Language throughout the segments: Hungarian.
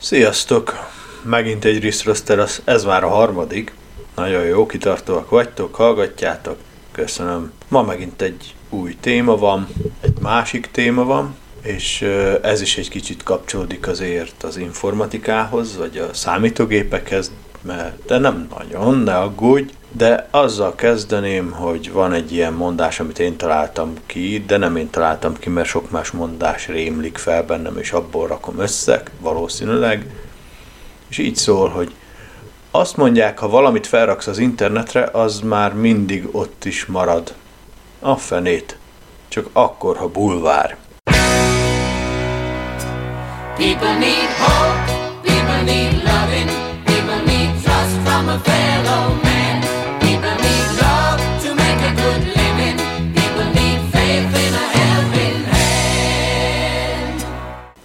Sziasztok! Megint egy Riszroszter, ez már a harmadik. Nagyon jó, kitartóak vagytok, hallgatjátok. Köszönöm. Ma megint egy új téma van, egy másik téma van, és ez is egy kicsit kapcsolódik azért az informatikához, vagy a számítógépekhez, mert de nem nagyon, ne aggódj. De azzal kezdeném, hogy van egy ilyen mondás, amit én találtam ki, de nem én találtam ki, mert sok más mondás rémlik fel bennem, és abból rakom össze, valószínűleg. És így szól, hogy azt mondják, ha valamit felraksz az internetre, az már mindig ott is marad. A fenét. Csak akkor, ha bulvár. People need hope, people need loving, people need trust from a fellow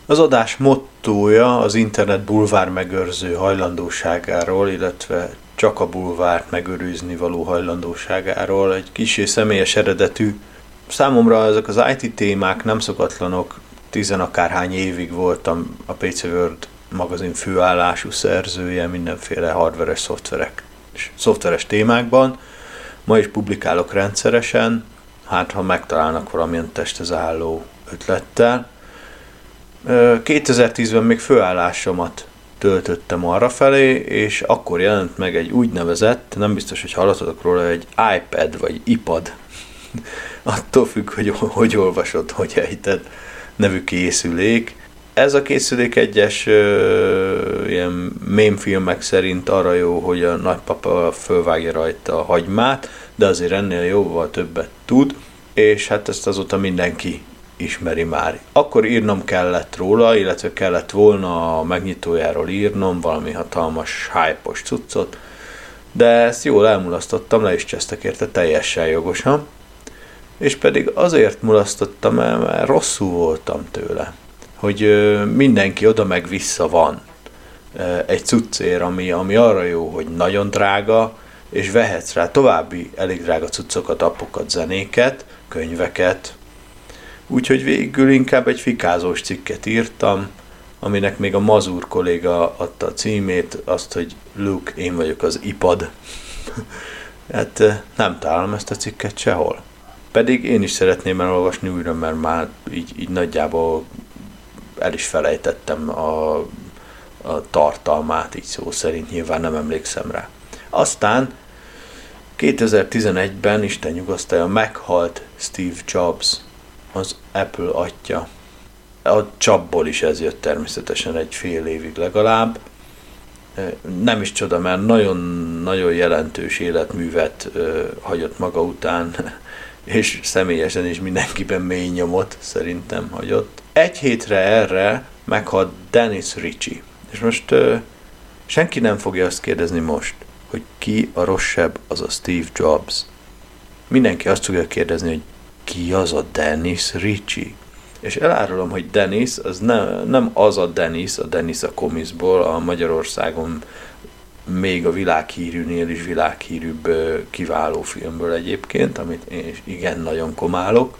Az adás mottója az internet bulvár megőrző hajlandóságáról, illetve csak a bulvárt megőrizni való hajlandóságáról, egy kicsi személyes eredetű. Számomra ezek az IT témák nem szokatlanok, tizenakárhány évig voltam a PC World magazin főállású szerzője mindenféle hardveres, szoftverek és szoftveres témákban. Ma is publikálok rendszeresen, hát ha megtalálnak valamilyen testhez álló ötlettel. 2010-ben még főállásomat töltöttem arra felé, és akkor jelent meg egy úgynevezett, nem biztos, hogy hallottatok róla, egy iPad vagy iPad, attól függ, hogy hogy olvasod, hogy ejted, nevű készülék. Ez a készülék egyes ö, ilyen filmek szerint arra jó, hogy a nagypapa fölvágja rajta a hagymát, de azért ennél jóval többet tud, és hát ezt azóta mindenki ismeri már. Akkor írnom kellett róla, illetve kellett volna a megnyitójáról írnom valami hatalmas hype cuccot, de ezt jól elmulasztottam, le is csesztek érte teljesen jogosan, és pedig azért mulasztottam el, mert rosszul voltam tőle, hogy mindenki oda meg vissza van egy cuccér, ami, ami arra jó, hogy nagyon drága, és vehetsz rá további elég drága cuccokat, appokat, zenéket, könyveket, Úgyhogy végül inkább egy fikázós cikket írtam, aminek még a Mazur kolléga adta a címét, azt, hogy Luke, én vagyok az ipad. hát nem találom ezt a cikket sehol. Pedig én is szeretném elolvasni újra, mert már így, így nagyjából el is felejtettem a, a tartalmát, így szó szerint nyilván nem emlékszem rá. Aztán 2011-ben, Isten nyugasztalja, meghalt Steve Jobs, az Apple atya. A csapból is ez jött természetesen egy fél évig legalább. Nem is csoda, mert nagyon-nagyon jelentős életművet hagyott maga után, és személyesen is mindenkiben mély nyomot szerintem hagyott. Egy hétre erre meghalt Dennis Ritchie. És most senki nem fogja azt kérdezni most, hogy ki a rosszabb, az a Steve Jobs. Mindenki azt fogja kérdezni, hogy ki az a Dennis Ritchie? És elárulom, hogy Dennis, az ne, nem az a Dennis, a Dennis a komiszból, a Magyarországon még a világhírűnél is világhírűbb kiváló filmből egyébként, amit én is igen nagyon komálok,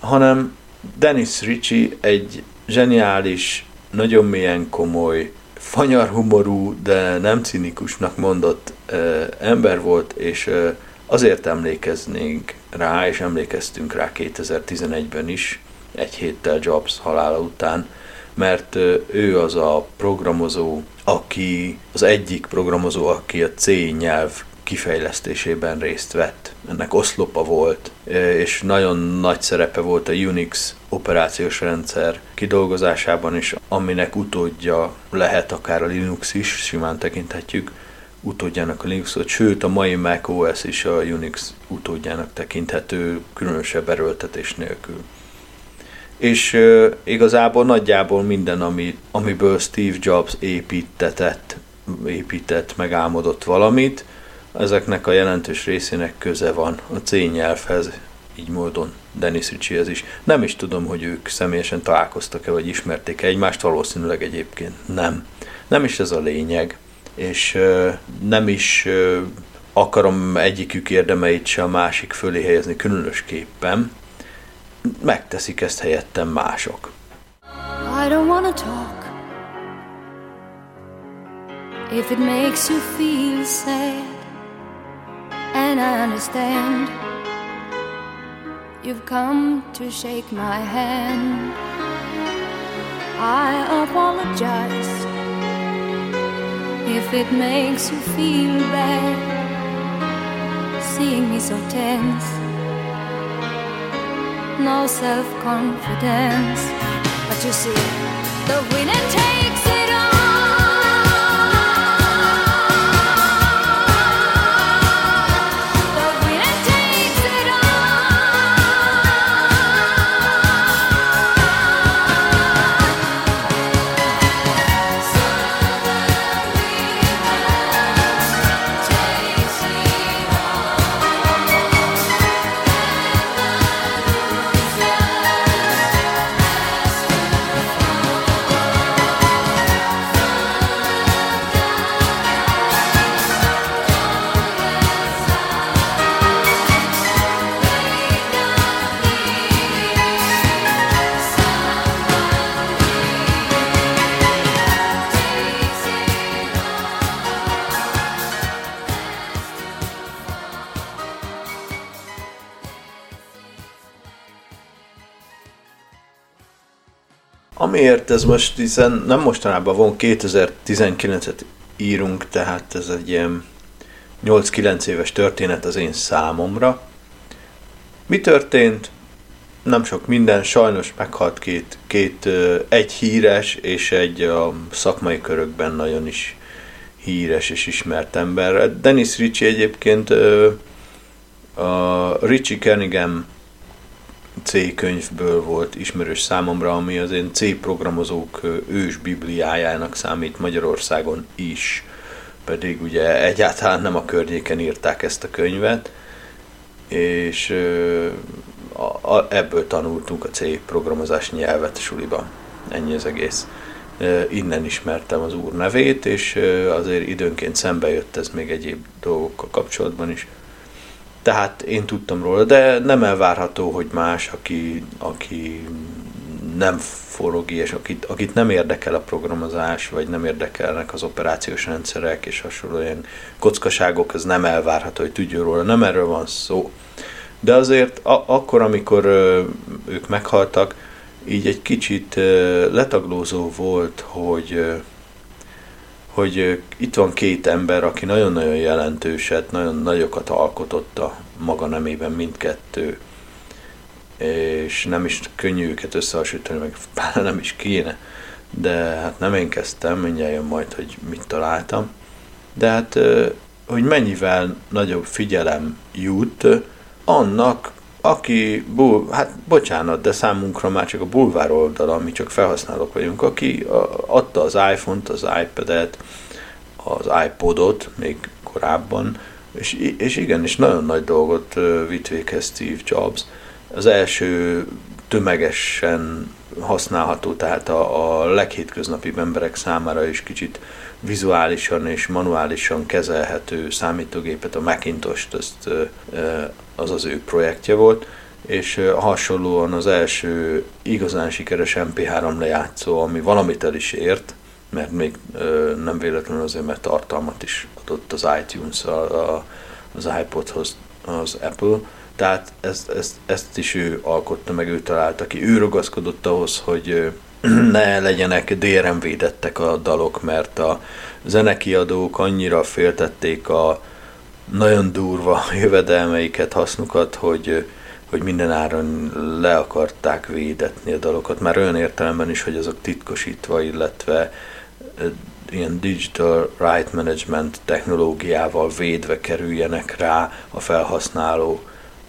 hanem Dennis Ritchie egy zseniális, nagyon mélyen komoly, fanyar humorú, de nem cinikusnak mondott uh, ember volt, és uh, azért emlékeznénk rá, és emlékeztünk rá 2011-ben is, egy héttel Jobs halála után, mert ő az a programozó, aki az egyik programozó, aki a C nyelv kifejlesztésében részt vett. Ennek oszlopa volt, és nagyon nagy szerepe volt a Unix operációs rendszer kidolgozásában is, aminek utódja lehet akár a Linux is, simán tekinthetjük, utódjának a Linuxot, sőt a mai Mac is a Unix utódjának tekinthető különösebb erőltetés nélkül. És uh, igazából nagyjából minden, ami, amiből Steve Jobs építetett, épített, megálmodott valamit, ezeknek a jelentős részének köze van a C nyelvhez, így módon Dennis Ritchiehez is. Nem is tudom, hogy ők személyesen találkoztak-e, vagy ismerték-e egymást, valószínűleg egyébként nem. Nem is ez a lényeg és nem is akarom egyikük érdemeit se a másik fölé helyezni különösképpen, megteszik ezt helyettem mások. I don't wanna talk If it makes you feel sad, and I understand, you've come to shake my hand. I apologize if it makes you feel bad, seeing me so tense, no self confidence. But you see, the Amiért ez most, hiszen nem mostanában van, 2019-et írunk, tehát ez egy ilyen 8-9 éves történet az én számomra. Mi történt? Nem sok minden, sajnos meghalt két, két egy híres és egy a szakmai körökben nagyon is híres és ismert ember. Dennis Ritchie egyébként a Richie Kernigan C könyvből volt ismerős számomra, ami az én C programozók ős bibliájának számít Magyarországon is, pedig ugye egyáltalán nem a környéken írták ezt a könyvet, és ebből tanultunk a C programozás nyelvet a suliba. Ennyi az egész. Innen ismertem az úr nevét, és azért időnként szembe jött ez még egyéb dolgokkal kapcsolatban is. Tehát én tudtam róla, de nem elvárható, hogy más, aki, aki nem forog és akit, akit nem érdekel a programozás, vagy nem érdekelnek az operációs rendszerek és hasonló ilyen kockaságok, az nem elvárható, hogy tudjon róla. Nem erről van szó. De azért a, akkor, amikor ö, ők meghaltak, így egy kicsit ö, letaglózó volt, hogy ö, hogy itt van két ember, aki nagyon-nagyon jelentőset, nagyon nagyokat alkotott a maga nemében mindkettő, és nem is könnyű őket összehasonlítani, meg pár nem is kéne, de hát nem én kezdtem, mindjárt jön majd, hogy mit találtam, de hát, hogy mennyivel nagyobb figyelem jut annak, aki, bul, hát bocsánat, de számunkra már csak a bulvár oldala, mi csak felhasználók vagyunk, aki adta az iPhone-t, az iPad-et, az iPodot még korábban, és, és igen, és nagyon nagy dolgot vitt véghez Steve Jobs. Az első tömegesen használható, tehát a, a leghétköznapi emberek számára is kicsit vizuálisan és manuálisan kezelhető számítógépet, a Macintosh-t, azt, az az ő projektje volt, és hasonlóan az első igazán sikeres MP3 lejátszó, ami valamit el is ért, mert még nem véletlenül azért, mert tartalmat is adott az iTunes, a, a, az iPodhoz az Apple, tehát ezt, ezt, ezt is ő alkotta, meg ő találta ki. Ő ragaszkodott ahhoz, hogy ne legyenek DRM védettek a dalok, mert a zenekiadók annyira féltették a nagyon durva jövedelmeiket, hasznukat, hogy, hogy minden áron le akarták védetni a dalokat, már olyan értelemben is, hogy azok titkosítva, illetve ilyen digital right management technológiával védve kerüljenek rá a felhasználó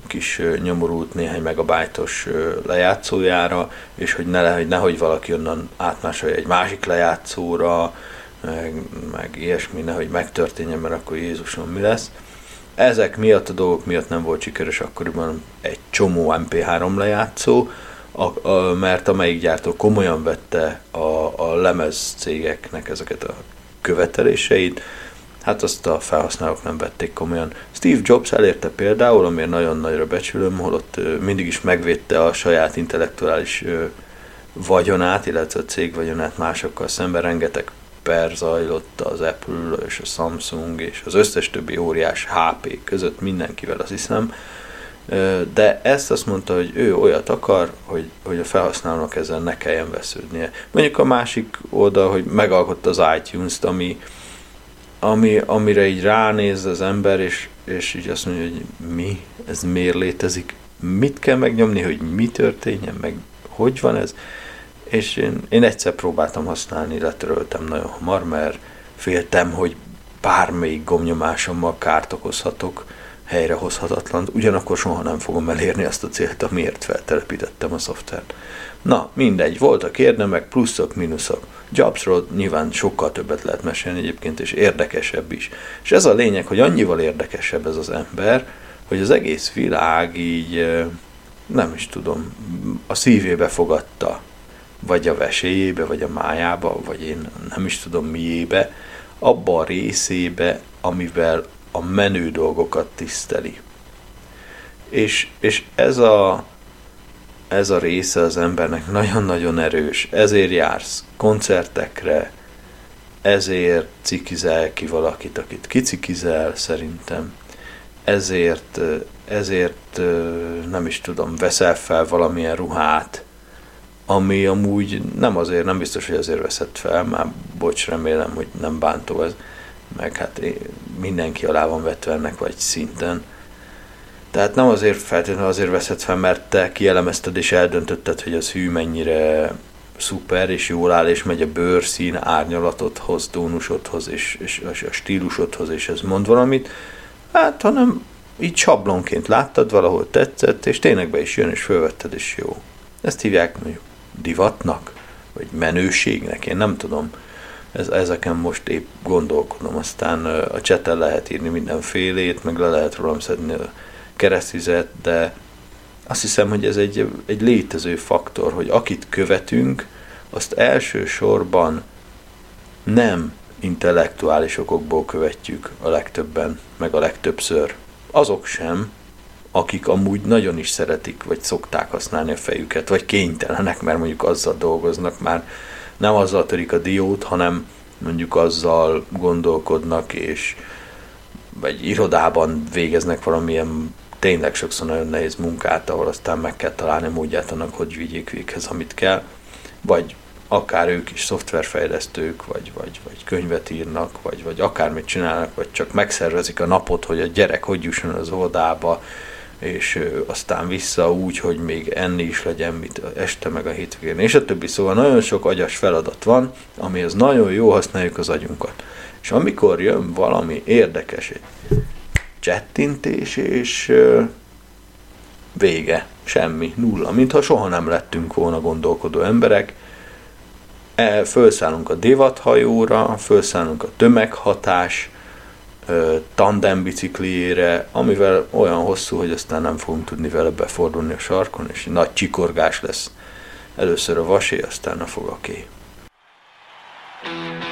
kis nyomorult néhány megabájtos lejátszójára, és hogy ne, hogy nehogy valaki onnan átmásolja egy másik lejátszóra, meg, meg ilyesmi, nehogy megtörténjen, mert akkor Jézusom mi lesz. Ezek miatt a dolgok miatt nem volt sikeres akkoriban egy csomó MP3 lejátszó, a, a, mert amelyik gyártó komolyan vette a, a lemez cégeknek ezeket a követeléseit, hát azt a felhasználók nem vették komolyan. Steve Jobs elérte például, amiért nagyon nagyra becsülöm, holott mindig is megvédte a saját intellektuális vagyonát, illetve a cég vagyonát másokkal szemben, rengeteg per zajlott az Apple és a Samsung és az összes többi óriás HP között mindenkivel, azt hiszem. De ezt azt mondta, hogy ő olyat akar, hogy, hogy a felhasználónak ezen ne kelljen vesződnie. Mondjuk a másik oldal, hogy megalkotta az iTunes-t, ami, ami, amire így ránéz az ember, és, és így azt mondja, hogy mi, ez miért létezik, mit kell megnyomni, hogy mi történjen, meg hogy van ez. És én, én egyszer próbáltam használni, letöröltem nagyon hamar, mert féltem, hogy bármelyik gomnyomásommal kárt okozhatok, helyrehozhatatlan, ugyanakkor soha nem fogom elérni azt a célt, amiért feltelepítettem a szoftvert. Na, mindegy, voltak érdemek, pluszok, mínuszok. Jobsról nyilván sokkal többet lehet mesélni egyébként, és érdekesebb is. És ez a lényeg, hogy annyival érdekesebb ez az ember, hogy az egész világ így, nem is tudom, a szívébe fogadta, vagy a veséjébe, vagy a májába, vagy én nem is tudom miébe, abba a részébe, amivel a menő dolgokat tiszteli. És, és ez, a, ez a része az embernek nagyon-nagyon erős. Ezért jársz koncertekre, ezért cikizel ki valakit, akit kicikizel szerintem, ezért, ezért nem is tudom, veszel fel valamilyen ruhát, ami amúgy nem azért, nem biztos, hogy azért veszed fel, már bocs, remélem, hogy nem bántó ez, meg hát mindenki alá van vetve ennek vagy szinten. Tehát nem azért feltétlenül azért veszed fel, mert te kielemezted és eldöntötted, hogy az hű mennyire szuper, és jól áll, és megy a bőrszín árnyalatodhoz, tónusodhoz, és, és, és a stílusodhoz, és ez mond valamit, hát hanem így sablonként láttad, valahol tetszett, és tényleg be is jön, és fölvetted, és jó. Ezt hívják mondjuk divatnak, vagy menőségnek, én nem tudom. Ez, ezeken most épp gondolkodom, aztán a cseten lehet írni mindenfélét, meg le lehet rólam szedni a keresztüzet, de azt hiszem, hogy ez egy, egy létező faktor, hogy akit követünk, azt elsősorban nem intellektuális okokból követjük a legtöbben, meg a legtöbbször. Azok sem, akik amúgy nagyon is szeretik, vagy szokták használni a fejüket, vagy kénytelenek, mert mondjuk azzal dolgoznak, már. Nem azzal törik a diót, hanem mondjuk azzal gondolkodnak, és vagy irodában végeznek valamilyen tényleg sokszor nagyon nehéz munkát, ahol aztán meg kell találni módját annak, hogy vigyék véghez, amit kell, vagy akár ők is szoftverfejlesztők, vagy, vagy, vagy könyvet írnak, vagy, vagy akármit csinálnak, vagy csak megszervezik a napot, hogy a gyerek hogy jusson az oldába, és aztán vissza úgy, hogy még enni is legyen, mit este meg a hétvégén, és a többi. Szóval nagyon sok agyas feladat van, amihez nagyon jó használjuk az agyunkat. És amikor jön valami érdekes, egy csettintés, és vége, semmi, nulla, mintha soha nem lettünk volna gondolkodó emberek, e, felszállunk a divathajóra, felszállunk a tömeghatás, tandem bicikliére, amivel olyan hosszú, hogy aztán nem fogunk tudni vele befordulni a sarkon, és nagy csikorgás lesz. Először a vasé, aztán a fogaké. Na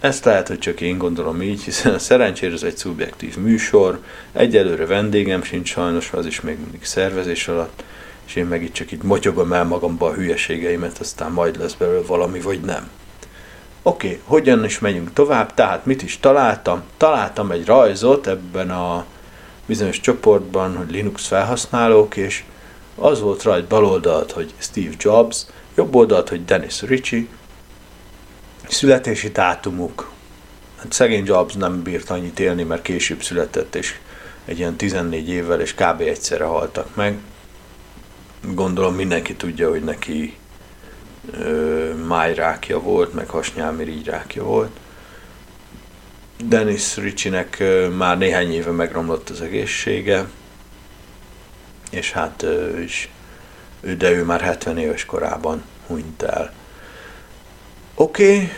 ezt lehet, hogy csak én gondolom így, hiszen a szerencsére ez egy szubjektív műsor, egyelőre vendégem sincs sajnos, az is még mindig szervezés alatt, és én meg itt csak itt motyogom el magamba a hülyeségeimet, aztán majd lesz belőle valami, vagy nem. Oké, okay, hogyan is megyünk tovább, tehát mit is találtam? Találtam egy rajzot ebben a bizonyos csoportban, hogy Linux felhasználók, és az volt rajt bal oldalt, hogy Steve Jobs, jobb oldalt, hogy Dennis Ritchie, születési dátumuk. Hát szegény Jobs nem bírt annyit élni, mert később született, és egy ilyen 14 évvel, és kb. egyszerre haltak meg. Gondolom mindenki tudja, hogy neki ö, májrákja volt, meg hasnyálmirigyrákja volt. Dennis Ritchie-nek már néhány éve megromlott az egészsége, és hát ő is, de ő már 70 éves korában hunyt el. Oké, okay.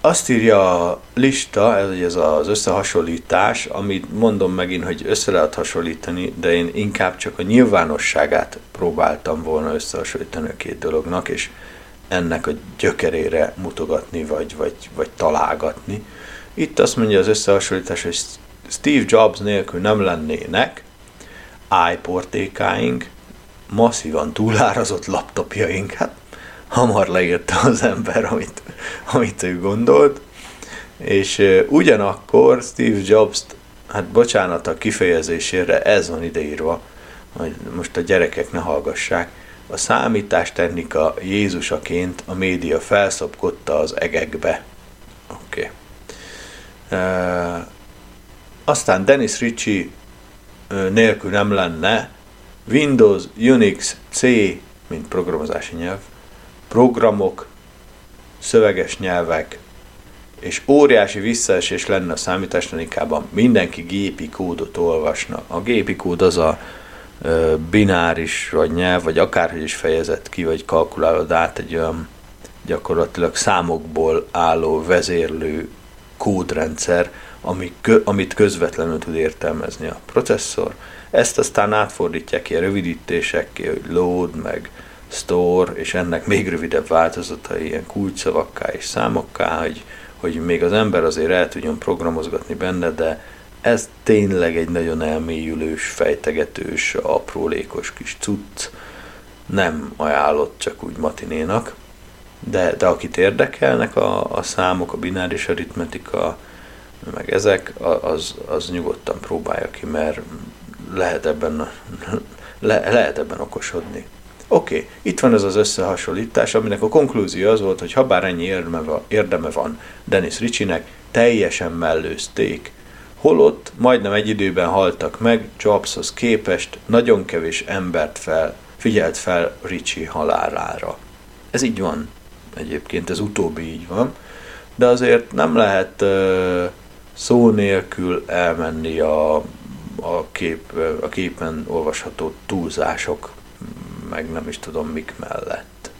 azt írja a lista, ez, ez az összehasonlítás, amit mondom megint, hogy össze lehet hasonlítani, de én inkább csak a nyilvánosságát próbáltam volna összehasonlítani a két dolognak, és ennek a gyökerére mutogatni, vagy, vagy, vagy találgatni. Itt azt mondja az összehasonlítás, hogy Steve Jobs nélkül nem lennének iPortékáink, masszívan túlárazott laptopjaink. Hát hamar leírta az ember, amit, amit ő gondolt. És ugyanakkor Steve jobs hát bocsánat a kifejezésére, ez van ideírva, hogy most a gyerekek ne hallgassák, a számítástechnika Jézusaként a média felszopkodta az egekbe. Oké. Okay. Uh, aztán Dennis Ritchie nélkül nem lenne Windows, Unix, C, mint programozási nyelv, programok, szöveges nyelvek, és óriási visszaesés lenne a számítástechnikában, mindenki gépi kódot olvasna. A gépi kód az a ö, bináris, vagy nyelv, vagy akárhogy is fejezett ki, vagy kalkulálod át egy olyan gyakorlatilag számokból álló vezérlő kódrendszer, ami, amit közvetlenül tud értelmezni a processzor. Ezt aztán átfordítják ilyen rövidítésekké, hogy load, meg store, és ennek még rövidebb változatai, ilyen kulcsszavakká és számokká, hogy, hogy még az ember azért el tudjon programozgatni benne, de ez tényleg egy nagyon elmélyülős, fejtegetős, aprólékos kis cucc. Nem ajánlott csak úgy matinénak, de, de akit érdekelnek a, a számok, a bináris aritmetika, meg ezek, az, az nyugodtan próbálja ki, mert lehet ebben, le, lehet ebben okosodni. Oké, okay, itt van ez az összehasonlítás, aminek a konklúzió az volt, hogy ha bár ennyi érdeme van, Dennis Ricsinek, teljesen mellőzték. Holott majdnem egy időben haltak meg, Jobshoz képest nagyon kevés embert fel, figyelt fel Ricci halálára. Ez így van. Egyébként ez utóbbi így van. De azért nem lehet uh, szó nélkül elmenni a, a, kép, a képen olvasható túlzások, meg nem is tudom mik mellett.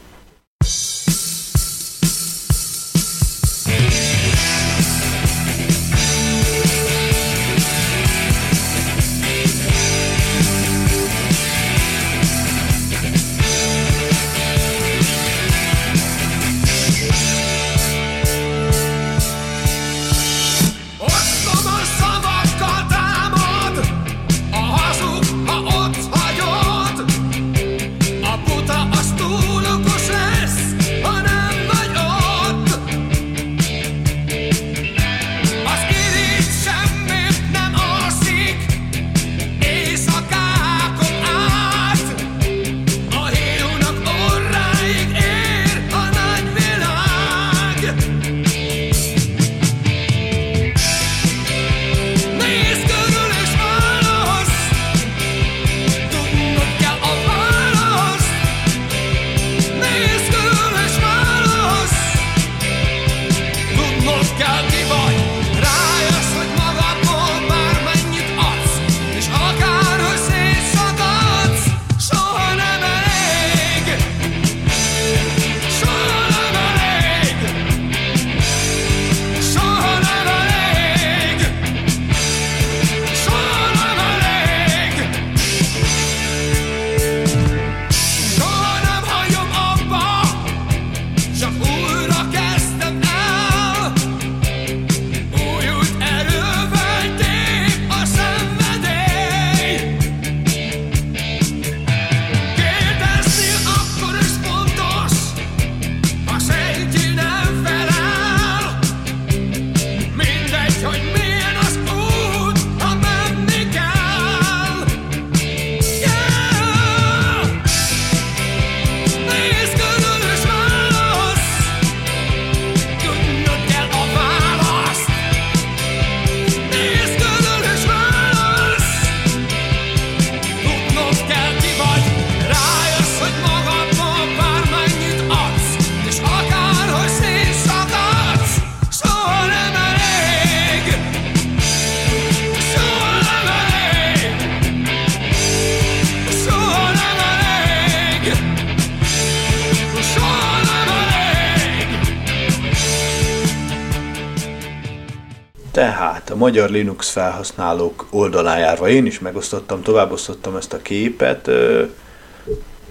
A magyar Linux felhasználók oldalán én is megosztottam, továbbosztottam ezt a képet,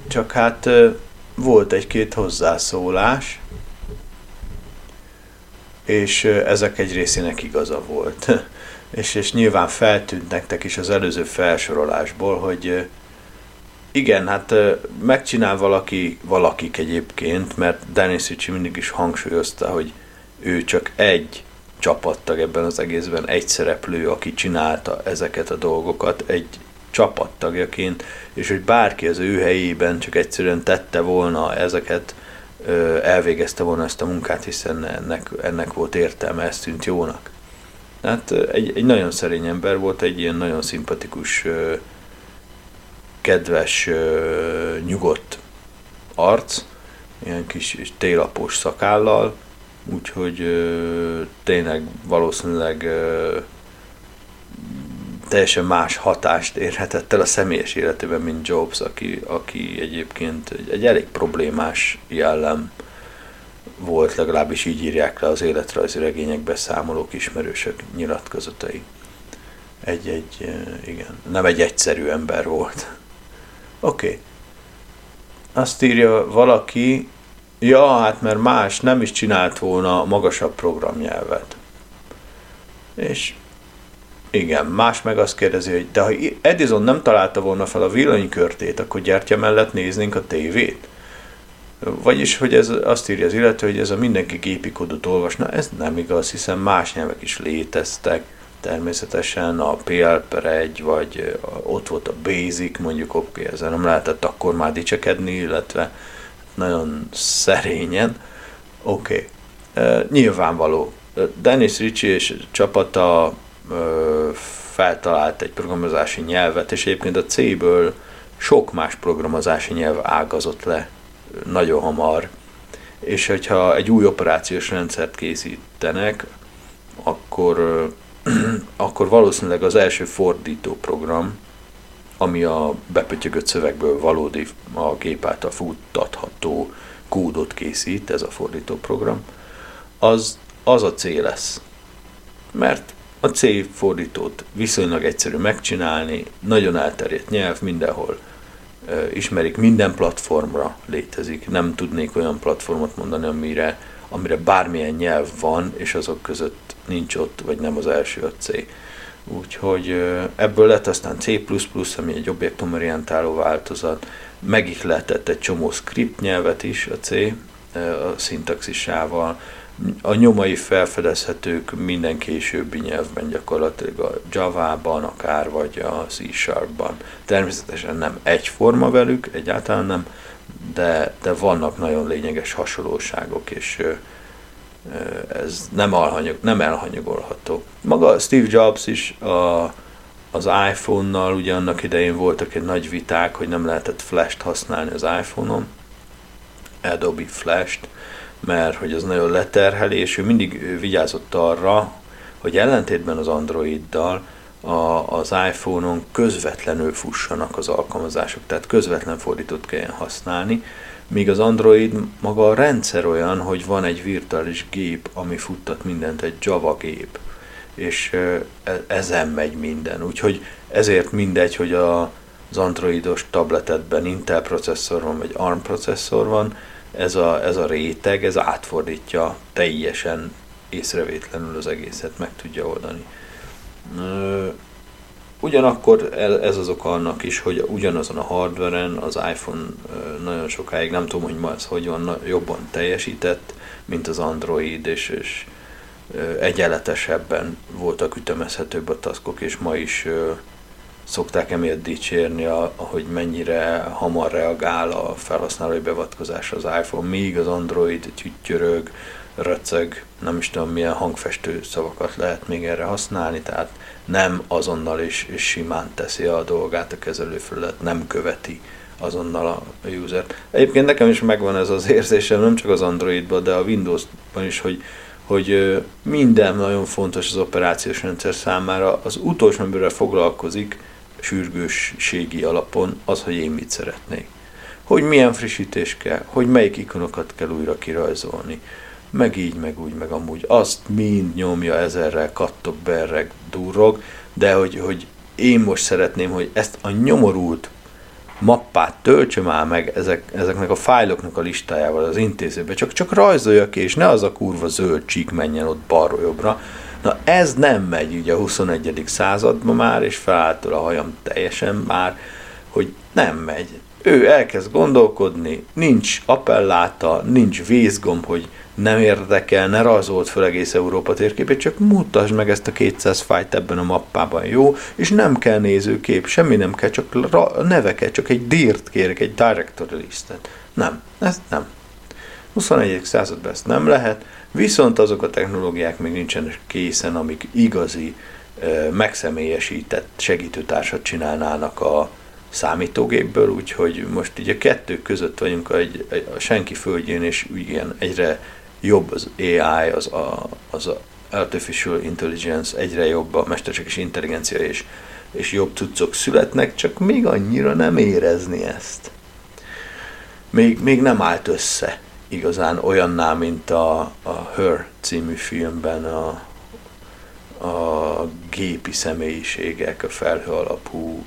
csak hát volt egy-két hozzászólás, és ezek egy részének igaza volt. és, és nyilván feltűnt nektek is az előző felsorolásból, hogy igen, hát megcsinál valaki, valakik egyébként, mert Dennis Ricci mindig is hangsúlyozta, hogy ő csak egy csapattag ebben az egészben, egy szereplő, aki csinálta ezeket a dolgokat, egy csapattagjaként, és hogy bárki az ő helyében csak egyszerűen tette volna ezeket, elvégezte volna ezt a munkát, hiszen ennek, ennek volt értelme, ez tűnt jónak. Hát egy, egy nagyon szerény ember volt, egy ilyen nagyon szimpatikus, kedves, nyugodt arc, ilyen kis télapos szakállal, úgyhogy tényleg valószínűleg teljesen más hatást érhetett el a személyes életében, mint Jobs, aki, aki egyébként egy, egy elég problémás jellem volt, legalábbis így írják le az életrajzi regények beszámolók, ismerősök nyilatkozatai. Egy, egy, igen, nem egy egyszerű ember volt. Oké. Okay. Azt írja valaki, ja, hát mert más nem is csinált volna magasabb programnyelvet. És igen, más meg azt kérdezi, hogy de ha Edison nem találta volna fel a villanykörtét, akkor gyertya mellett néznénk a tévét? Vagyis, hogy ez azt írja az illető, hogy ez a mindenki gépi kódot olvasna, ez nem igaz, hiszen más nyelvek is léteztek, természetesen a PL per 1, vagy ott volt a Basic, mondjuk oké, okay, ezzel nem lehetett akkor már dicsekedni, illetve nagyon szerényen. Oké, okay. nyilvánvaló. Dennis Ritchie és csapata feltalált egy programozási nyelvet, és egyébként a C-ből sok más programozási nyelv ágazott le nagyon hamar, és hogyha egy új operációs rendszert készítenek, akkor, akkor valószínűleg az első fordító program, ami a bepötyögött szövegből valódi, a gép által futtatható kódot készít, ez a fordító program, az, az a C lesz. Mert a C fordítót viszonylag egyszerű megcsinálni, nagyon elterjedt nyelv, mindenhol ismerik, minden platformra létezik. Nem tudnék olyan platformot mondani, amire, amire bármilyen nyelv van, és azok között nincs ott, vagy nem az első a C. Úgyhogy ebből lett aztán C++, ami egy objektumorientáló változat, megihletett egy csomó script nyelvet is a C, a szintaxisával, a nyomai felfedezhetők minden későbbi nyelvben, gyakorlatilag a Java-ban akár, vagy a C-Sharp-ban. Természetesen nem egyforma velük, egyáltalán nem, de, de vannak nagyon lényeges hasonlóságok, és ez nem, alhanyag, nem elhanyagolható. Maga Steve Jobs is a, az iPhone-nal, ugye annak idején voltak egy nagy viták, hogy nem lehetett Flash-t használni az iPhone-on, Adobe Flash-t, mert hogy az nagyon leterhelés, és ő mindig vigyázott arra, hogy ellentétben az Androiddal a, az iPhone-on közvetlenül fussanak az alkalmazások, tehát közvetlen fordítót kelljen használni, míg az Android maga a rendszer olyan, hogy van egy virtuális gép, ami futtat mindent, egy Java gép, és e, ezen megy minden. Úgyhogy ezért mindegy, hogy a, az androidos tabletetben Intel processzor van, vagy ARM processzor van, ez a, ez a réteg, ez átfordítja teljesen észrevétlenül az egészet, meg tudja oldani. Ugyanakkor ez az oka annak is, hogy ugyanazon a hardveren az iPhone nagyon sokáig, nem tudom, hogy ma ez hogy van, jobban teljesített, mint az Android, és, és egyenletesebben voltak ütemezhetőbb a taskok, és ma is szokták emiatt dicsérni, hogy mennyire hamar reagál a felhasználói beavatkozás az iPhone, míg az Android tüttyörög, röcög, nem is tudom milyen hangfestő szavakat lehet még erre használni, tehát nem azonnal is, is simán teszi a dolgát a kezelőfelület, nem követi azonnal a user. Egyébként nekem is megvan ez az érzésem, nem csak az Androidban, de a Windowsban is, hogy, hogy minden nagyon fontos az operációs rendszer számára. Az utolsó, amivel foglalkozik, sürgősségi alapon az, hogy én mit szeretnék. Hogy milyen frissítés kell, hogy melyik ikonokat kell újra kirajzolni, meg így, meg úgy, meg amúgy. Azt mind nyomja ezerrel, kattog, berreg, durrog, de hogy, hogy én most szeretném, hogy ezt a nyomorult mappát töltse már meg ezek, ezeknek a fájloknak a listájával az intézőbe, csak, csak rajzolja ki, és ne az a kurva zöld csík menjen ott balra jobbra. Na ez nem megy ugye a 21. században már, és felálltól a hajam teljesen már, hogy nem megy. Ő elkezd gondolkodni, nincs appelláta, nincs vészgomb, hogy nem érdekel, ne rajzolt fel egész Európa térképét, csak mutasd meg ezt a 200 fájt ebben a mappában, jó? És nem kell nézőkép, semmi nem kell, csak neveket, csak egy dírt kérek, egy directory listet. Nem, ez nem. 21. században ezt nem lehet, viszont azok a technológiák még nincsenek készen, amik igazi, megszemélyesített segítőtársat csinálnának a, számítógépből, úgyhogy most így a kettő között vagyunk a, a senki földjén, és igen, egyre jobb az AI, az a, az a artificial intelligence, egyre jobb a mesterséges intelligencia, és, és jobb cuccok születnek, csak még annyira nem érezni ezt. Még, még nem állt össze igazán olyanná, mint a, a Her című filmben a, a gépi személyiségek, a felhő alapú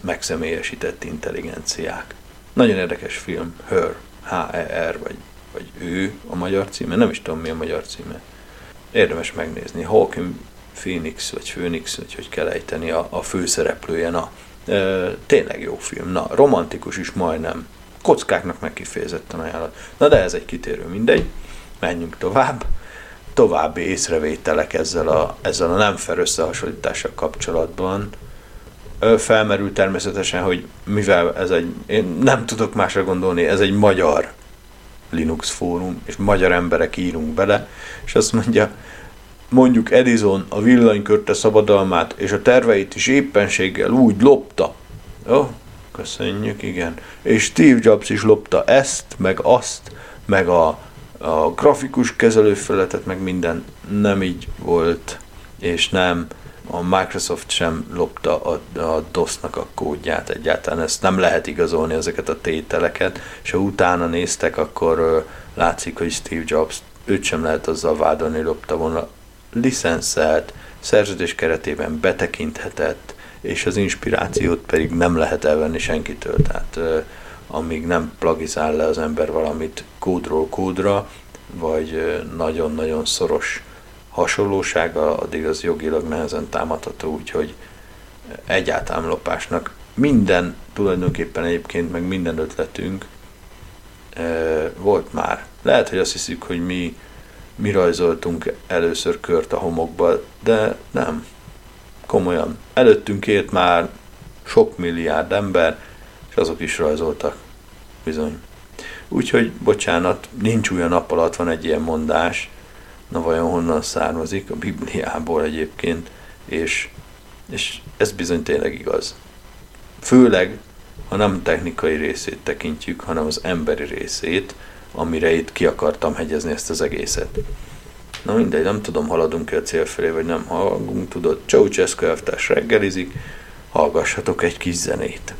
megszemélyesített intelligenciák. Nagyon érdekes film, Her, H-E-R, vagy vagy ő a magyar címe, nem is tudom mi a magyar címe. Érdemes megnézni. Hawking Phoenix, vagy Phoenix, vagy hogy kell ejteni a, a főszereplője. Na, e, tényleg jó film. Na, romantikus is majdnem. Kockáknak meg kifejezetten ajánlat. Na, de ez egy kitérő, mindegy. Menjünk tovább. További észrevételek ezzel a, ezzel a nem fel összehasonlítással kapcsolatban felmerül természetesen, hogy mivel ez egy, én nem tudok másra gondolni, ez egy magyar Linux fórum, és magyar emberek írunk bele, és azt mondja, mondjuk Edison a villanykörte szabadalmát és a terveit is éppenséggel úgy lopta. Jó, köszönjük, igen. És Steve Jobs is lopta ezt, meg azt, meg a, a grafikus kezelőfeletet, meg minden nem így volt, és nem a Microsoft sem lopta a, a DOS-nak a kódját egyáltalán, ezt nem lehet igazolni ezeket a tételeket, és ha utána néztek, akkor látszik, hogy Steve Jobs őt sem lehet azzal vádolni, lopta volna. Licenszelt, szerződés keretében betekinthetett, és az inspirációt pedig nem lehet elvenni senkitől, tehát amíg nem plagizál le az ember valamit kódról kódra, vagy nagyon-nagyon szoros hasonlósága, addig az jogilag nehezen támadható, úgyhogy egyáltalán lopásnak minden tulajdonképpen egyébként, meg minden ötletünk e, volt már. Lehet, hogy azt hiszük, hogy mi, mi rajzoltunk először kört a homokba, de nem. Komolyan. Előttünk ért már sok milliárd ember, és azok is rajzoltak. Bizony. Úgyhogy, bocsánat, nincs a nap alatt, van egy ilyen mondás, na vajon honnan származik, a Bibliából egyébként, és, és ez bizony tényleg igaz. Főleg, ha nem technikai részét tekintjük, hanem az emberi részét, amire itt ki akartam hegyezni ezt az egészet. Na mindegy, nem tudom, haladunk-e a cél felé, vagy nem haladunk, tudod, Ceausescu elvtárs reggelizik, hallgassatok egy kis zenét.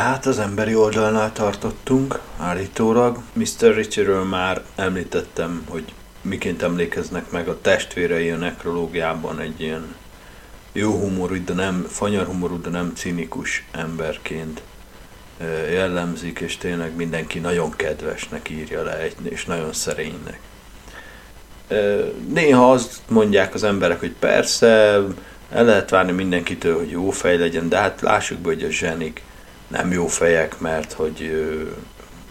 Tehát az emberi oldalnál tartottunk, állítólag. Mr. Richardről már említettem, hogy miként emlékeznek meg a testvérei a nekrológiában egy ilyen jó humorú, de nem fanyar humorú, de nem cinikus emberként jellemzik, és tényleg mindenki nagyon kedvesnek írja le, és nagyon szerénynek. Néha azt mondják az emberek, hogy persze, el lehet várni mindenkitől, hogy jó fej legyen, de hát lássuk be, hogy a zsenik nem jó fejek, mert hogy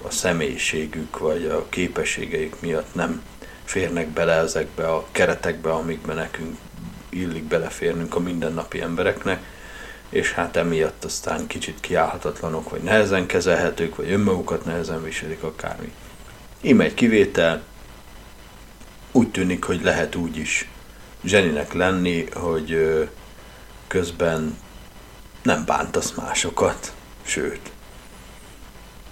a személyiségük vagy a képességeik miatt nem férnek bele ezekbe a keretekbe, amikbe nekünk illik beleférnünk a mindennapi embereknek, és hát emiatt aztán kicsit kiállhatatlanok, vagy nehezen kezelhetők, vagy önmagukat nehezen viselik akármi. Íme egy kivétel, úgy tűnik, hogy lehet úgy is zseninek lenni, hogy közben nem bántasz másokat, sőt.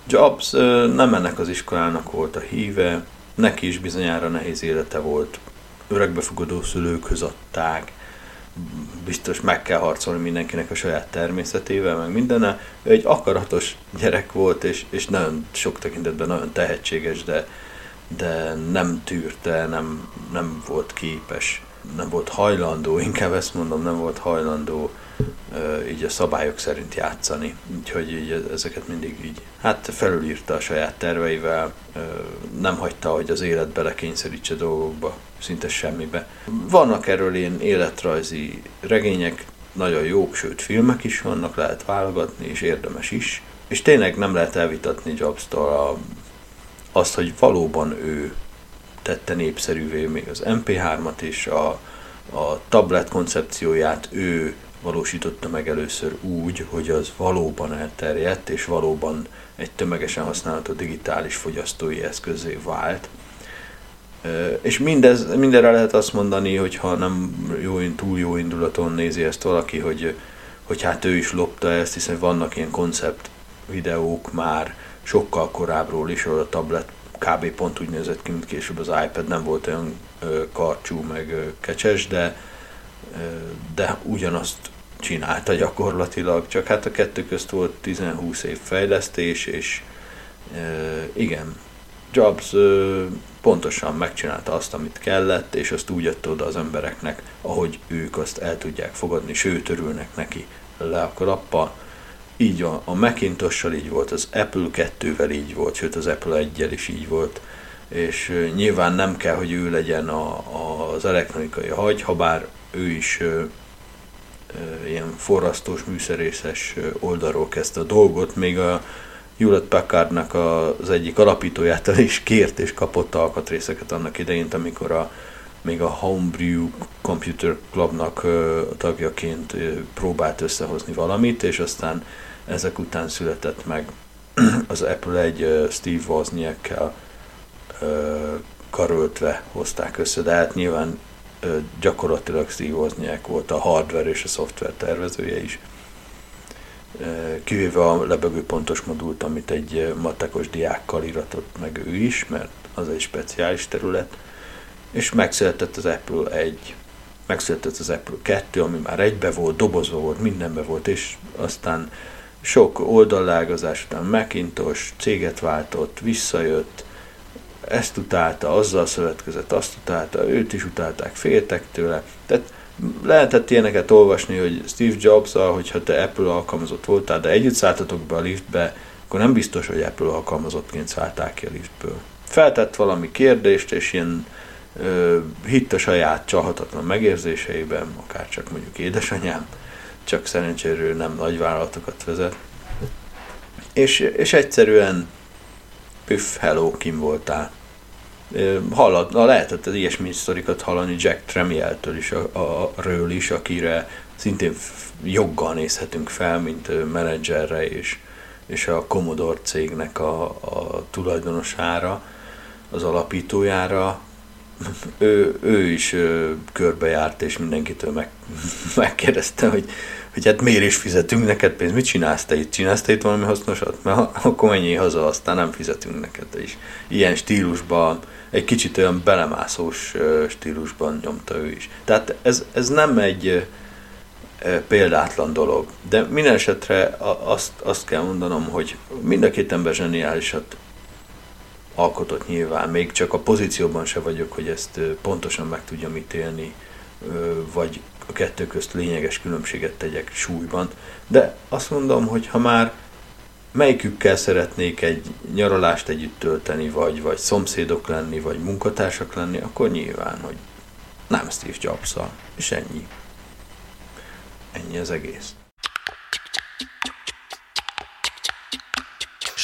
Jobs nem ennek az iskolának volt a híve, neki is bizonyára nehéz élete volt, öregbefogadó szülőkhöz adták, biztos meg kell harcolni mindenkinek a saját természetével, meg mindenne. Ő egy akaratos gyerek volt, és, és nagyon sok tekintetben nagyon tehetséges, de, de nem tűrte, nem, nem volt képes, nem volt hajlandó, inkább ezt mondom, nem volt hajlandó így a szabályok szerint játszani. Úgyhogy így ezeket mindig így, hát felülírta a saját terveivel, nem hagyta, hogy az élet belekényszerítse dolgokba, szinte semmibe. Vannak erről ilyen életrajzi regények, nagyon jók, sőt filmek is vannak, lehet válogatni, és érdemes is. És tényleg nem lehet elvitatni Jobs-tól a, azt, hogy valóban ő tette népszerűvé még az MP3-at és a, a tablet koncepcióját ő valósította meg először úgy, hogy az valóban elterjedt, és valóban egy tömegesen használható digitális fogyasztói eszközé vált. És mindez, mindenre lehet azt mondani, hogy ha nem jó, túl jó indulaton nézi ezt valaki, hogy, hogy hát ő is lopta ezt, hiszen vannak ilyen koncept videók már sokkal korábbról is, ahol a tablet kb. pont úgy nézett ki, mint később az iPad, nem volt olyan karcsú, meg kecses, de, de ugyanazt csinálta gyakorlatilag, csak hát a kettő közt volt 10-20 év fejlesztés, és e, igen, Jobs e, pontosan megcsinálta azt, amit kellett, és azt úgy adta oda az embereknek, ahogy ők azt el tudják fogadni, sőt örülnek neki le a kalappal. Így a, a Macintosh-sal így volt, az Apple 2-vel így volt, sőt az Apple 1 is így volt, és e, nyilván nem kell, hogy ő legyen a, a, az elektronikai hagy, ha bár ő is ilyen forrasztós, műszerészes oldalról kezdte a dolgot, még a Hewlett Packardnak az egyik alapítójától is kért és kapott alkatrészeket annak idején, amikor a, még a Homebrew Computer Clubnak tagjaként próbált összehozni valamit, és aztán ezek után született meg az Apple egy Steve Wozniakkel karöltve hozták össze, de hát nyilván gyakorlatilag Steve Wozniak volt a hardware és a szoftver tervezője is. Kivéve a lebegő pontos modult, amit egy matekos diákkal iratott meg ő is, mert az egy speciális terület, és megszületett az Apple 1, megszületett az Apple 2, ami már egybe volt, dobozva volt, mindenbe volt, és aztán sok oldallágazás után Macintosh céget váltott, visszajött, ezt utálta, azzal szövetkezett, azt utálta, őt is utálták, féltek tőle. Tehát lehetett ilyeneket olvasni, hogy Steve jobs hogyha te Apple alkalmazott voltál, de együtt szálltatok be a liftbe, akkor nem biztos, hogy Apple alkalmazottként szállták ki a liftből. Feltett valami kérdést, és ilyen ö, hitt a saját csalhatatlan megérzéseiben, akár csak mondjuk édesanyám, csak szerencsére nem nagy vállalatokat vezet. És, és egyszerűen püff, hello, kim voltál. Hallad, lehetett az ilyesmi sztorikat hallani Jack Tremieltől is, a, a, ről is, akire szintén joggal nézhetünk fel, mint menedzserre és, és a Commodore cégnek a, a tulajdonosára, az alapítójára. Ő, ő is körbejárt, és mindenkitől meg, megkérdezte, hogy hogy hát miért is fizetünk neked pénzt, mit csinálsz te itt? Csinálsz te itt valami hasznosat? Mert akkor mennyi haza, aztán nem fizetünk neked. És ilyen stílusban, egy kicsit olyan belemászós stílusban nyomta ő is. Tehát ez, ez nem egy példátlan dolog. De minden esetre azt, azt kell mondanom, hogy mind a két ember zseniálisat alkotott nyilván, még csak a pozícióban se vagyok, hogy ezt pontosan meg tudjam ítélni, vagy a kettő közt lényeges különbséget tegyek súlyban, de azt mondom, hogy ha már melyikükkel szeretnék egy nyaralást együtt tölteni, vagy, vagy szomszédok lenni, vagy munkatársak lenni, akkor nyilván, hogy nem Steve jobs és ennyi. Ennyi az egész.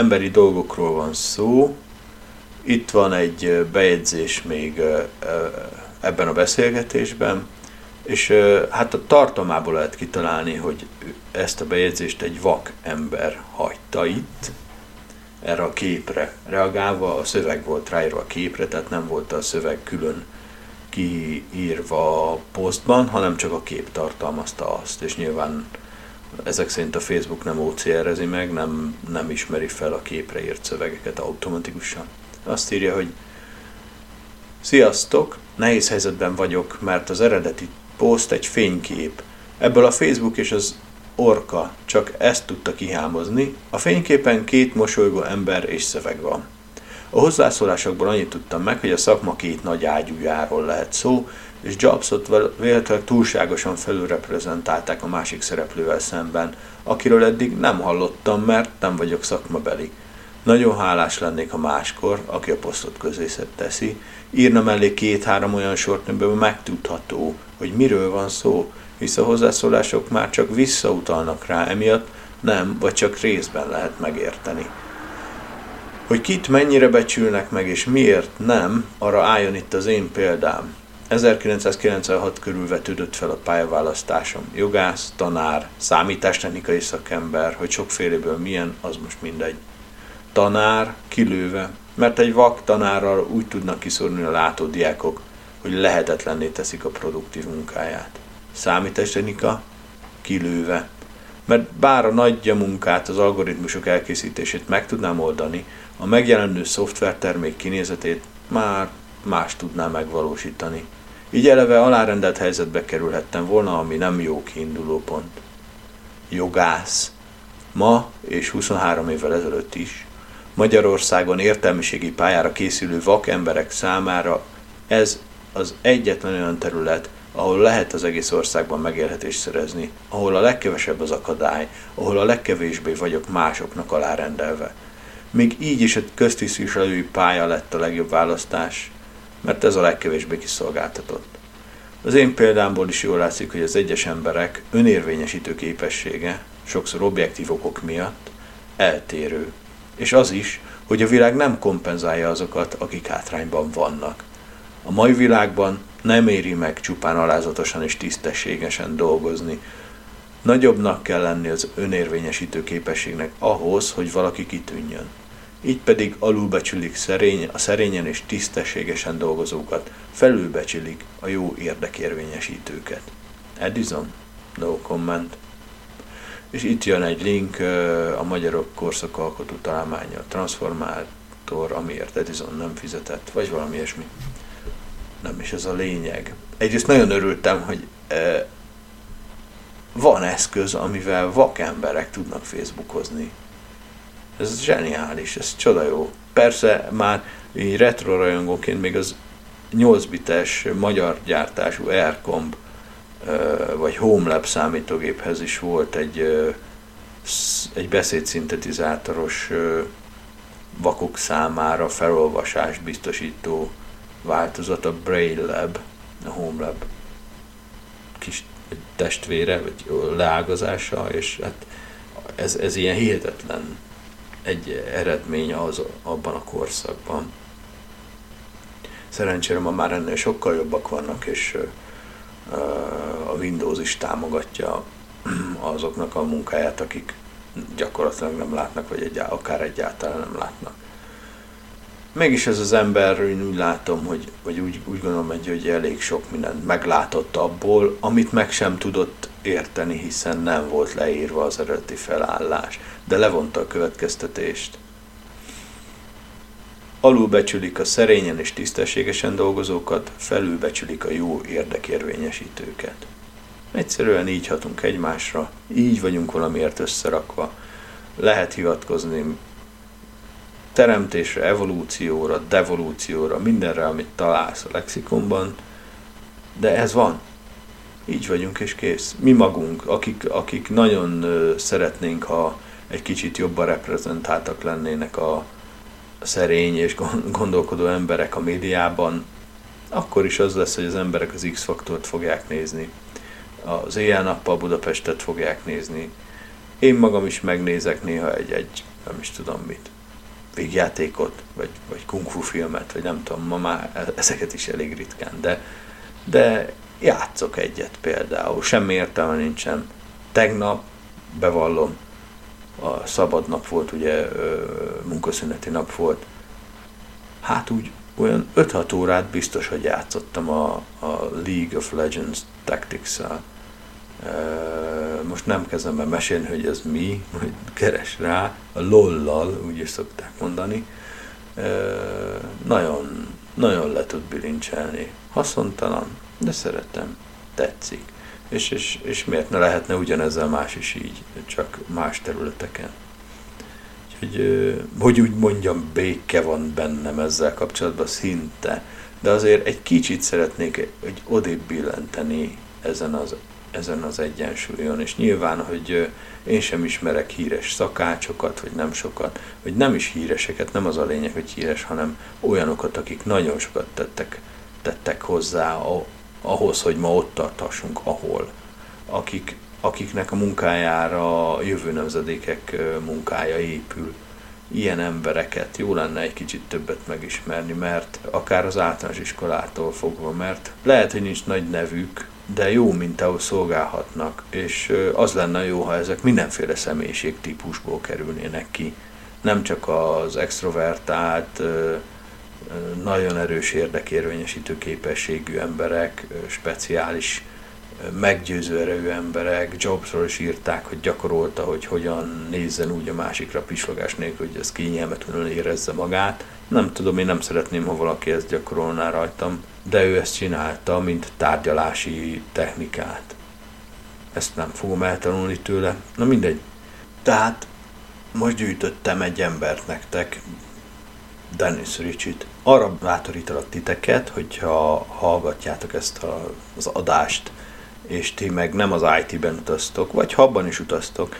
Emberi dolgokról van szó, itt van egy bejegyzés még ebben a beszélgetésben, és hát a tartalmából lehet kitalálni, hogy ezt a bejegyzést egy vak ember hagyta itt, erre a képre reagálva, a szöveg volt ráírva a képre, tehát nem volt a szöveg külön kiírva a posztban, hanem csak a kép tartalmazta azt, és nyilván ezek szerint a Facebook nem OCR-ezi meg, nem, nem ismeri fel a képre írt szövegeket automatikusan. Azt írja, hogy Sziasztok! Nehéz helyzetben vagyok, mert az eredeti poszt egy fénykép. Ebből a Facebook és az orka csak ezt tudta kihámozni. A fényképen két mosolygó ember és szöveg van. A hozzászólásokból annyit tudtam meg, hogy a szakma két nagy ágyújáról lehet szó, és Jobsot véletlenül túlságosan felülreprezentálták a másik szereplővel szemben, akiről eddig nem hallottam, mert nem vagyok szakmabeli. Nagyon hálás lennék, ha máskor, aki a posztot közé teszi, írna mellé két-három olyan sort, amiben megtudható, hogy miről van szó, hisz a hozzászólások már csak visszautalnak rá, emiatt nem, vagy csak részben lehet megérteni. Hogy kit mennyire becsülnek meg és miért nem, arra álljon itt az én példám. 1996 körül vetődött fel a pályaválasztásom. Jogász, tanár, számítástechnikai szakember, hogy sokféléből milyen, az most mindegy. Tanár, kilőve, mert egy vak tanárral úgy tudnak kiszorulni a látódiákok, hogy lehetetlenné teszik a produktív munkáját. Számítástechnika, kilőve, mert bár a nagyja munkát, az algoritmusok elkészítését meg tudnám oldani, a megjelenő szoftvertermék kinézetét már más tudná megvalósítani. Így eleve alárendelt helyzetbe kerülhettem volna, ami nem jó kiinduló pont. Jogász. Ma és 23 évvel ezelőtt is Magyarországon értelmiségi pályára készülő vak emberek számára ez az egyetlen olyan terület, ahol lehet az egész országban megélhetést szerezni, ahol a legkevesebb az akadály, ahol a legkevésbé vagyok másoknak alárendelve. Még így is a köztisztviselői pálya lett a legjobb választás, mert ez a legkevésbé kiszolgáltatott. Az én példámból is jól látszik, hogy az egyes emberek önérvényesítő képessége, sokszor objektív okok miatt, eltérő. És az is, hogy a világ nem kompenzálja azokat, akik hátrányban vannak. A mai világban nem éri meg csupán alázatosan és tisztességesen dolgozni. Nagyobbnak kell lenni az önérvényesítő képességnek ahhoz, hogy valaki kitűnjön így pedig alulbecsülik szerény, a szerényen és tisztességesen dolgozókat, felülbecsülik a jó érdekérvényesítőket. Edison? No comment. És itt jön egy link a Magyarok Korszak Alkotó Találmánya, Transformátor, amiért Edison nem fizetett, vagy valami ilyesmi. Nem is ez a lényeg. Egyrészt nagyon örültem, hogy van eszköz, amivel vakemberek tudnak Facebookozni Ez zseniális, ez csoda jó. Persze már így retro rajongóként még az 8 bites magyar gyártású Aircomb vagy HomeLab számítógéphez is volt egy, egy beszédszintetizátoros vakok számára felolvasást biztosító változat, a Braille Lab, a HomeLab kis testvére, vagy leágazása, és hát ez, ez ilyen hihetetlen egy eredmény az abban a korszakban. Szerencsére ma már ennél sokkal jobbak vannak, és a Windows is támogatja azoknak a munkáját, akik gyakorlatilag nem látnak, vagy egy, akár egyáltalán nem látnak. Mégis ez az ember, én úgy látom, hogy, vagy úgy, úgy gondolom, hogy, hogy elég sok mindent meglátott abból, amit meg sem tudott érteni, hiszen nem volt leírva az eredeti felállás, de levonta a következtetést. Alulbecsülik a szerényen és tisztességesen dolgozókat, felülbecsülik a jó érdekérvényesítőket. Egyszerűen így hatunk egymásra, így vagyunk valamiért összerakva. Lehet hivatkozni teremtésre, evolúcióra, devolúcióra, mindenre, amit találsz a lexikonban, de ez van. Így vagyunk és kész. Mi magunk, akik, akik nagyon szeretnénk, ha egy kicsit jobban reprezentáltak lennének a szerény és gondolkodó emberek a médiában, akkor is az lesz, hogy az emberek az X-faktort fogják nézni, az éjjel-nappal Budapestet fogják nézni. Én magam is megnézek néha egy-egy, nem is tudom mit, végjátékot, vagy, vagy kung fu filmet, vagy nem tudom, ma már e- ezeket is elég ritkán, de, de játszok egyet például, semmi értelme nincsen. Tegnap, bevallom, a szabad nap volt, ugye munkaszüneti nap volt, hát úgy olyan 5-6 órát biztos, hogy játszottam a, a League of Legends Tactics-szal. Most nem kezdem be mesélni, hogy ez mi, hogy keres rá, a lollal, úgy is szokták mondani. Nagyon, nagyon le tud bilincselni. Haszontalan, de szeretem, tetszik. És, és, és miért ne lehetne ugyanezzel más is így, csak más területeken. Úgyhogy, hogy úgy mondjam, béke van bennem ezzel kapcsolatban szinte, de azért egy kicsit szeretnék egy odébb billenteni ezen az, ezen az egyensúlyon, és nyilván, hogy én sem ismerek híres szakácsokat, vagy nem sokat, vagy nem is híreseket, nem az a lényeg, hogy híres, hanem olyanokat, akik nagyon sokat tettek, tettek hozzá ahhoz, hogy ma ott tartassunk, ahol. Akik, akiknek a munkájára a jövő nemzedékek munkája épül. Ilyen embereket jó lenne egy kicsit többet megismerni, mert akár az általános iskolától fogva, mert lehet, hogy nincs nagy nevük, de jó mintául szolgálhatnak, és az lenne jó, ha ezek mindenféle személyiségtípusból kerülnének ki. Nem csak az extrovertált, nagyon erős érdekérvényesítő képességű emberek, speciális meggyőző erejű emberek, Jobsról is írták, hogy gyakorolta, hogy hogyan nézzen úgy a másikra pislogás nélkül, hogy ez kényelmetlenül érezze magát. Nem tudom, én nem szeretném, ha valaki ezt gyakorolná rajtam, de ő ezt csinálta, mint tárgyalási technikát. Ezt nem fogom eltanulni tőle. Na mindegy. Tehát most gyűjtöttem egy embert nektek, Dennis Richit. Arra bátorítalak titeket, hogyha hallgatjátok ezt a, az adást, és ti meg nem az IT-ben utaztok, vagy ha abban is utaztok,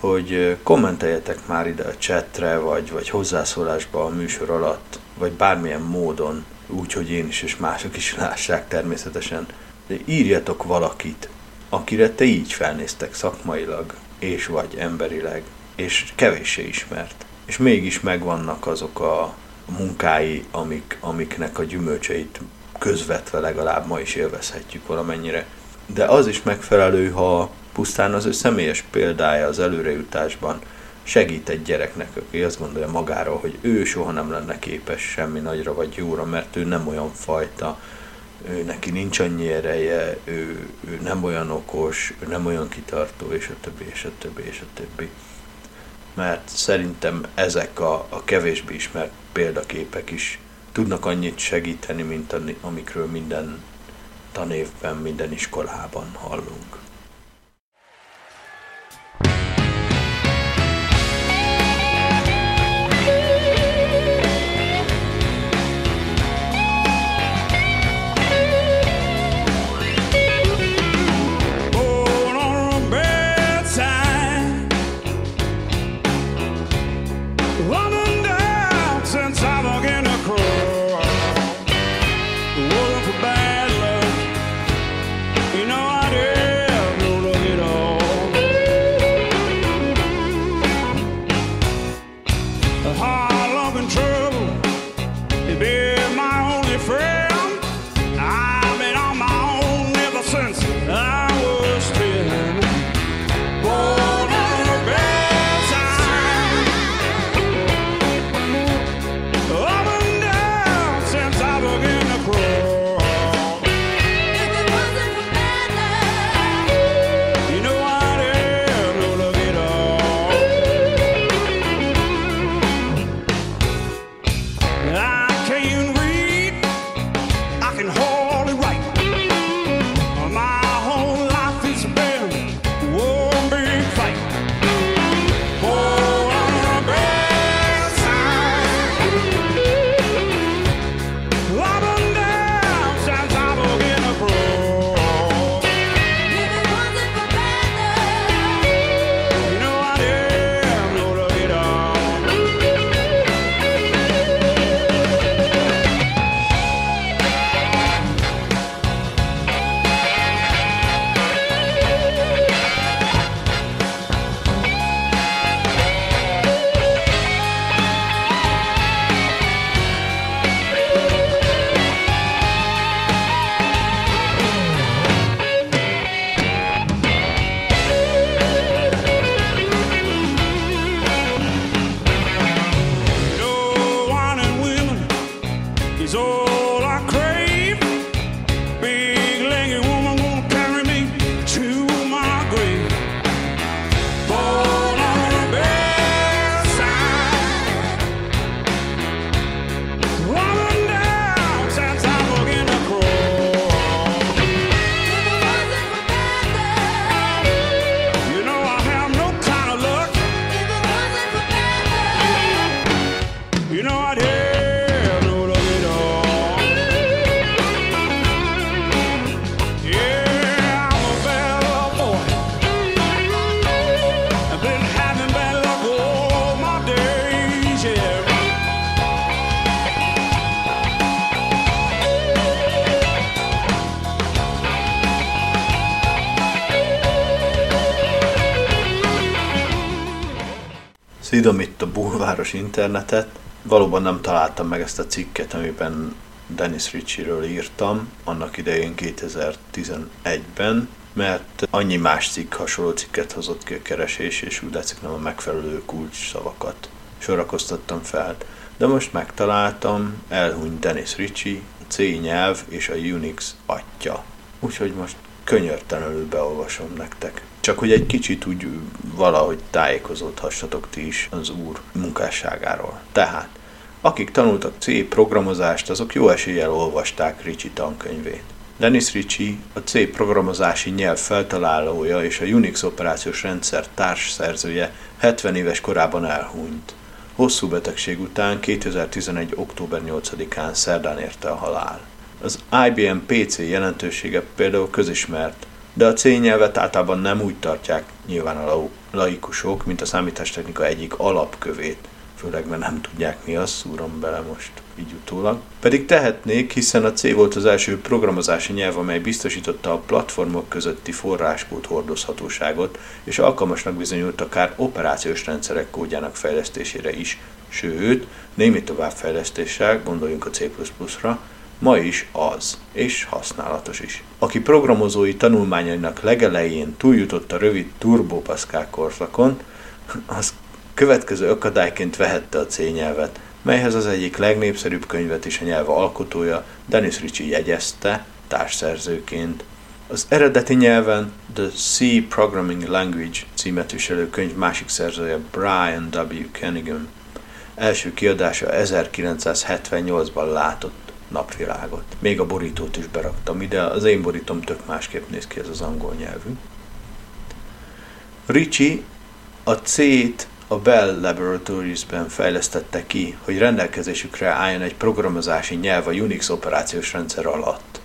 hogy kommenteljetek már ide a chatre, vagy, vagy hozzászólásba a műsor alatt, vagy bármilyen módon, úgy, hogy én is és mások is lássák természetesen. De írjatok valakit, akire te így felnéztek szakmailag, és vagy emberileg, és kevéssé ismert. És mégis megvannak azok a munkái, amik, amiknek a gyümölcseit közvetve legalább ma is élvezhetjük valamennyire de az is megfelelő, ha pusztán az ő személyes példája az előrejutásban segít egy gyereknek, aki azt gondolja magáról, hogy ő soha nem lenne képes semmi nagyra vagy jóra, mert ő nem olyan fajta, ő neki nincs annyi ereje, ő, ő nem olyan okos, ő nem olyan kitartó, és a többi, és a többi, és a többi. Mert szerintem ezek a, a kevésbé ismert példaképek is tudnak annyit segíteni, mint amikről minden tanévben minden iskolában hallunk. Szidom itt a bulváros internetet. Valóban nem találtam meg ezt a cikket, amiben Dennis Ritchie-ről írtam, annak idején 2011-ben, mert annyi más cikk hasonló cikket hozott ki a keresés, és úgy látszik nem a megfelelő kulcs szavakat sorakoztattam fel. De most megtaláltam, elhunyt Dennis Ritchie, a C nyelv és a Unix atya. Úgyhogy most könyörtelenül beolvasom nektek. Csak hogy egy kicsit úgy valahogy tájékozódhassatok ti is az úr munkásságáról. Tehát, akik tanultak C programozást, azok jó eséllyel olvasták Ricci tankönyvét. Dennis Ritchie a C programozási nyelv feltalálója és a Unix operációs rendszer társszerzője 70 éves korában elhunyt. Hosszú betegség után 2011. október 8-án szerdán érte a halál. Az IBM PC jelentősége például közismert, de a C nyelvet általában nem úgy tartják nyilván a laikusok, mint a számítástechnika egyik alapkövét, főleg mert nem tudják mi az, szúrom bele most így utólag. Pedig tehetnék, hiszen a C volt az első programozási nyelv, amely biztosította a platformok közötti forráskód hordozhatóságot, és alkalmasnak bizonyult akár operációs rendszerek kódjának fejlesztésére is, sőt, némi továbbfejlesztéssel, gondoljunk a C++-ra, ma is az, és használatos is. Aki programozói tanulmányainak legelején túljutott a rövid Turbo Pascal korszakon, az következő akadályként vehette a C nyelvet, melyhez az egyik legnépszerűbb könyvet is a nyelv alkotója, Dennis Ritchie jegyezte társszerzőként. Az eredeti nyelven The C Programming Language címet viselő könyv másik szerzője Brian W. Kennigan első kiadása 1978-ban látott napvilágot. Még a borítót is beraktam ide, az én borítóm tök másképp néz ki, ez az angol nyelvű. Ritchie a C-t a Bell Laboratories-ben fejlesztette ki, hogy rendelkezésükre álljon egy programozási nyelv a Unix operációs rendszer alatt.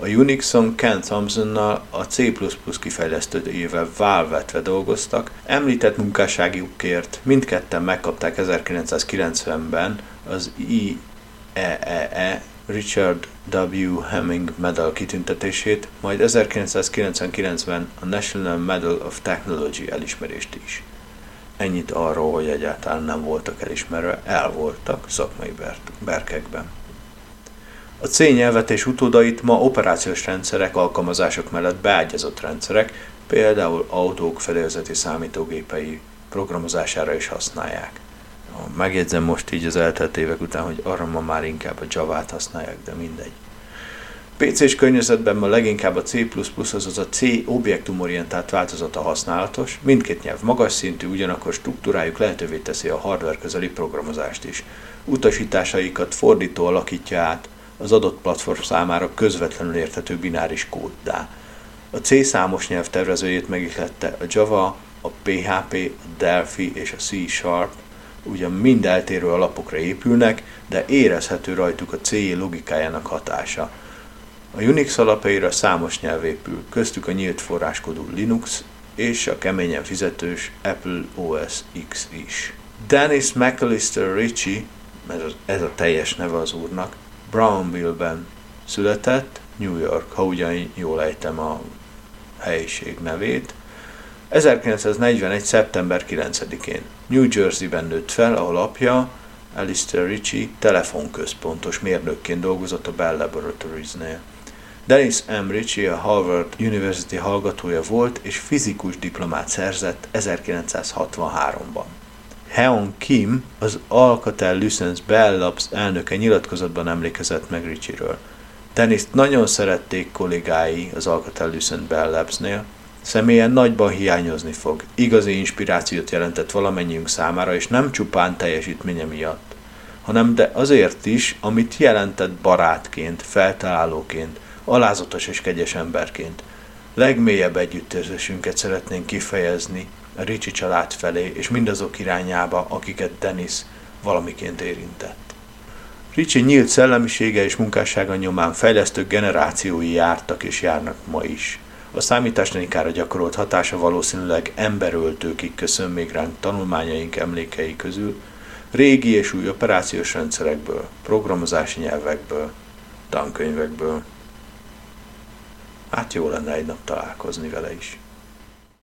A Unixon Ken Thompsonnal a C++ kifejlesztőjével válvetve dolgoztak, említett munkásságukért mindketten megkapták 1990-ben az IEEE Richard W. Hemming Medal kitüntetését, majd 1999-ben a National Medal of Technology elismerést is. Ennyit arról, hogy egyáltalán nem voltak elismerve, el voltak szakmai berkekben. A C nyelvet és utódait ma operációs rendszerek, alkalmazások mellett beágyazott rendszerek, például autók fedélzeti számítógépei programozására is használják. Megjegyzem most így az eltelt évek után, hogy arra ma már inkább a Java-t használják, de mindegy. PC-s környezetben ma leginkább a C++, azaz a C objektumorientált változata használatos, mindkét nyelv magas szintű, ugyanakkor struktúrájuk lehetővé teszi a hardware közeli programozást is. Utasításaikat fordító alakítja át az adott platform számára közvetlenül érthető bináris kóddá. A C számos nyelv tervezőjét megihlette a Java, a PHP, a Delphi és a C Sharp, ugyan mind eltérő alapokra épülnek, de érezhető rajtuk a C logikájának hatása. A Unix alapjaira számos nyelv épül, köztük a nyílt forráskodú Linux és a keményen fizetős Apple OS X is. Dennis McAllister Ritchie, ez a teljes neve az úrnak, Brownville-ben született, New York, ha ugyan jól ejtem a helyiség nevét, 1941. szeptember 9-én. New Jersey-ben nőtt fel, ahol apja, Alistair Ritchie telefonközpontos mérnökként dolgozott a Bell Laboratories-nél. Dennis M. Ritchie a Harvard University hallgatója volt, és fizikus diplomát szerzett 1963-ban. Heon Kim, az Alcatel-Lucent Bell Labs elnöke nyilatkozatban emlékezett meg Ritchie-ről. dennis nagyon szerették kollégái az Alcatel-Lucent Bell Labs-nél, Személyen nagyban hiányozni fog. Igazi inspirációt jelentett valamennyiünk számára, és nem csupán teljesítménye miatt, hanem de azért is, amit jelentett barátként, feltalálóként, alázatos és kegyes emberként. Legmélyebb együttérzésünket szeretnénk kifejezni a Ricsi család felé, és mindazok irányába, akiket Dennis valamiként érintett. Ricsi nyílt szellemisége és munkássága nyomán fejlesztő generációi jártak és járnak ma is. A számítástechnikára gyakorolt hatása valószínűleg emberöltőkig köszön még ránk tanulmányaink emlékei közül, régi és új operációs rendszerekből, programozási nyelvekből, tankönyvekből. Hát jó lenne egy nap találkozni vele is.